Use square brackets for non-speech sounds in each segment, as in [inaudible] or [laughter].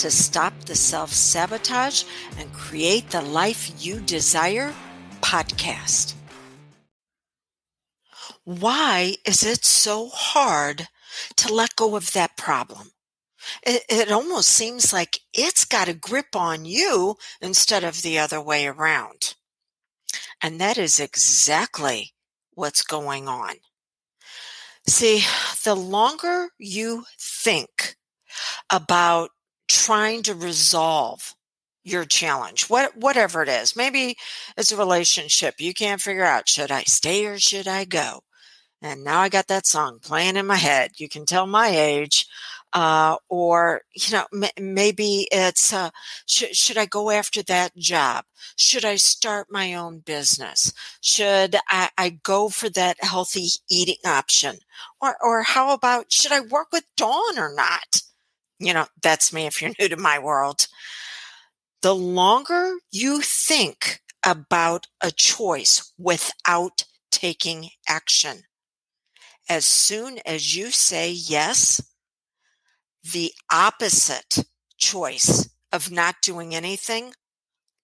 to Stop the Self Sabotage and Create the Life You Desire podcast. Why is it so hard to let go of that problem? It, it almost seems like it's got a grip on you instead of the other way around. And that is exactly what's going on. See, the longer you think about trying to resolve your challenge, what, whatever it is. Maybe it's a relationship you can't figure out. Should I stay or should I go? And now I got that song playing in my head. You can tell my age. Uh, or, you know, m- maybe it's, uh, sh- should I go after that job? Should I start my own business? Should I, I go for that healthy eating option? Or, or how about, should I work with Dawn or not? You know, that's me if you're [laughs] new to my world. The longer you think about a choice without taking action, as soon as you say yes, the opposite choice of not doing anything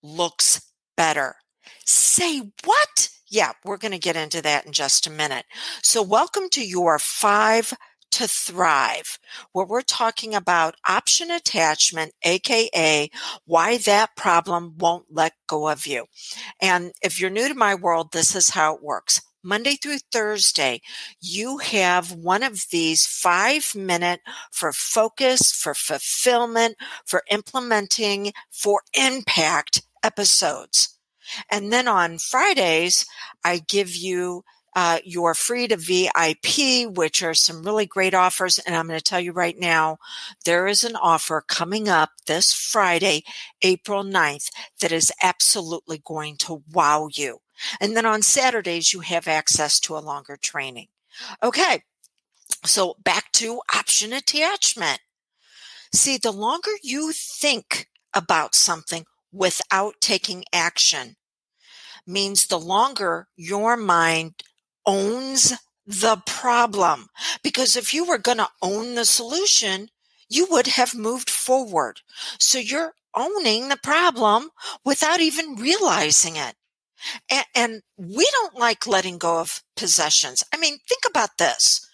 looks better. Say what? Yeah, we're going to get into that in just a minute. So, welcome to your five to thrive, where we're talking about option attachment, aka why that problem won't let go of you. And if you're new to my world, this is how it works. Monday through Thursday, you have one of these five minute for focus, for fulfillment, for implementing, for impact episodes. And then on Fridays, I give you uh, your free to VIP, which are some really great offers. And I'm going to tell you right now, there is an offer coming up this Friday, April 9th, that is absolutely going to wow you. And then on Saturdays, you have access to a longer training. Okay. So back to option attachment. See, the longer you think about something without taking action means the longer your mind owns the problem. Because if you were going to own the solution, you would have moved forward. So you're owning the problem without even realizing it. And, and, we don't like letting go of possessions. I mean, think about this.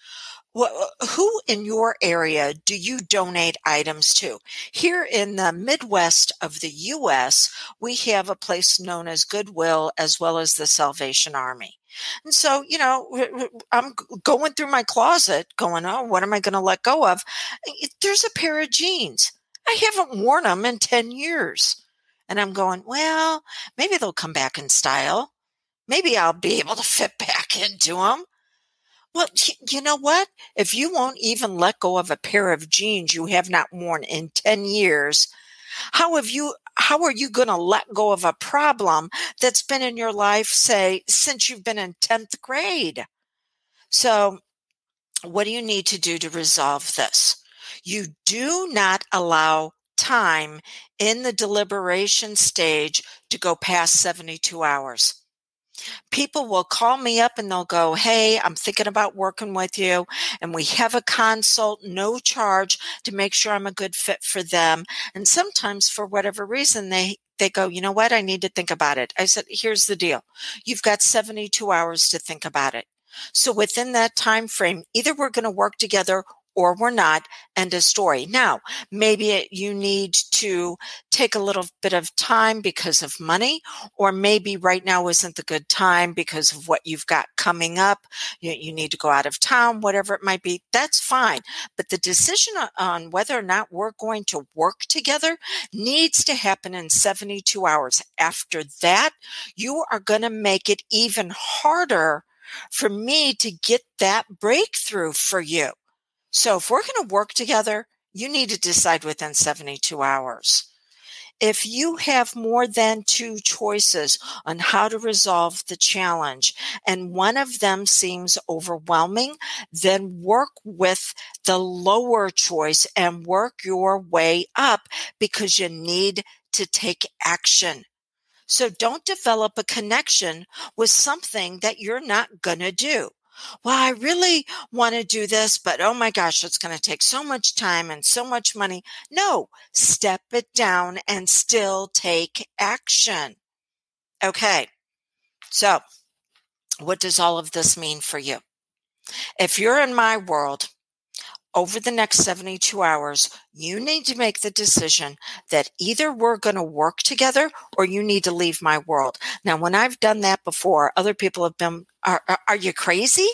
Who in your area do you donate items to? Here in the Midwest of the U.S., we have a place known as Goodwill as well as the Salvation Army. And so, you know, I'm going through my closet going, oh, what am I going to let go of? There's a pair of jeans. I haven't worn them in 10 years. And I'm going, well, maybe they'll come back in style. Maybe I'll be able to fit [laughs] back into them. Well, you know what? If you won't even let go of a pair of jeans you have not worn in 10 years, how have you how are you going to let go of a problem that's been in your life, say, since you've been in 10th grade? So, what do you need to do to resolve this? You do not allow time in the deliberation stage to go past 72 hours. People will call me up and they'll go, Hey, I'm thinking about working with you. And we have a consult, no charge to make sure I'm a good fit for them. And sometimes for whatever reason, they, they go, you know what? I need to think about it. I said, here's the deal. You've got 72 hours to think about it. So within that time frame, either we're going to work together or we're not. End of story. Now, maybe you need to take a little bit of time because of money, or maybe right now isn't the good time because of what you've got coming up. You, you need to go out of town, whatever it might be. That's fine. But the decision on whether or not we're going to work together needs to happen in 72 hours. After that, you are going to make it even harder for me to get that breakthrough for you. So if we're going to work together, you need to decide within 72 hours. If you have more than two choices on how to resolve the challenge and one of them seems overwhelming, then work with the lower choice and work your way up because you need to take action. So don't develop a connection with something that you're not going to do. Well, I really want to do this, but oh my gosh, it's going to take so much time and so much money. No, step it down and still take action. Okay. So what does all of this mean for you? If you're in my world, over the next 72 hours, you need to make the decision that either we're going to work together or you need to leave my world. Now, when I've done that before, other people have been, are, are, are you crazy?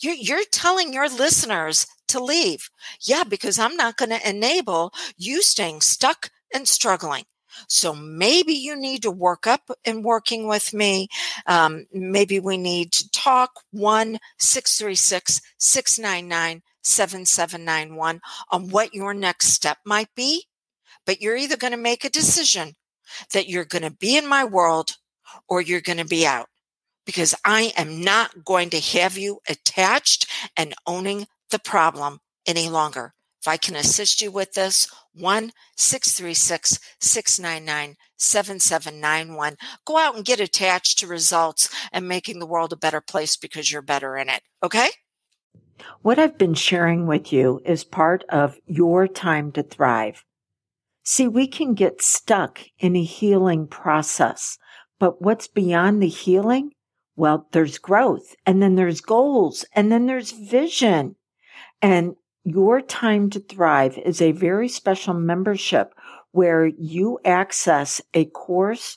You're, you're telling your listeners to leave. Yeah, because I'm not going to enable you staying stuck and struggling. So maybe you need to work up in working with me. Um, maybe we need to talk 1 7791 on what your next step might be. But you're either going to make a decision that you're going to be in my world or you're going to be out because I am not going to have you attached and owning the problem any longer. If I can assist you with this, 1 636 699 7791. Go out and get attached to results and making the world a better place because you're better in it. Okay? What I've been sharing with you is part of your time to thrive. See, we can get stuck in a healing process, but what's beyond the healing? Well, there's growth and then there's goals and then there's vision. And your time to thrive is a very special membership where you access a course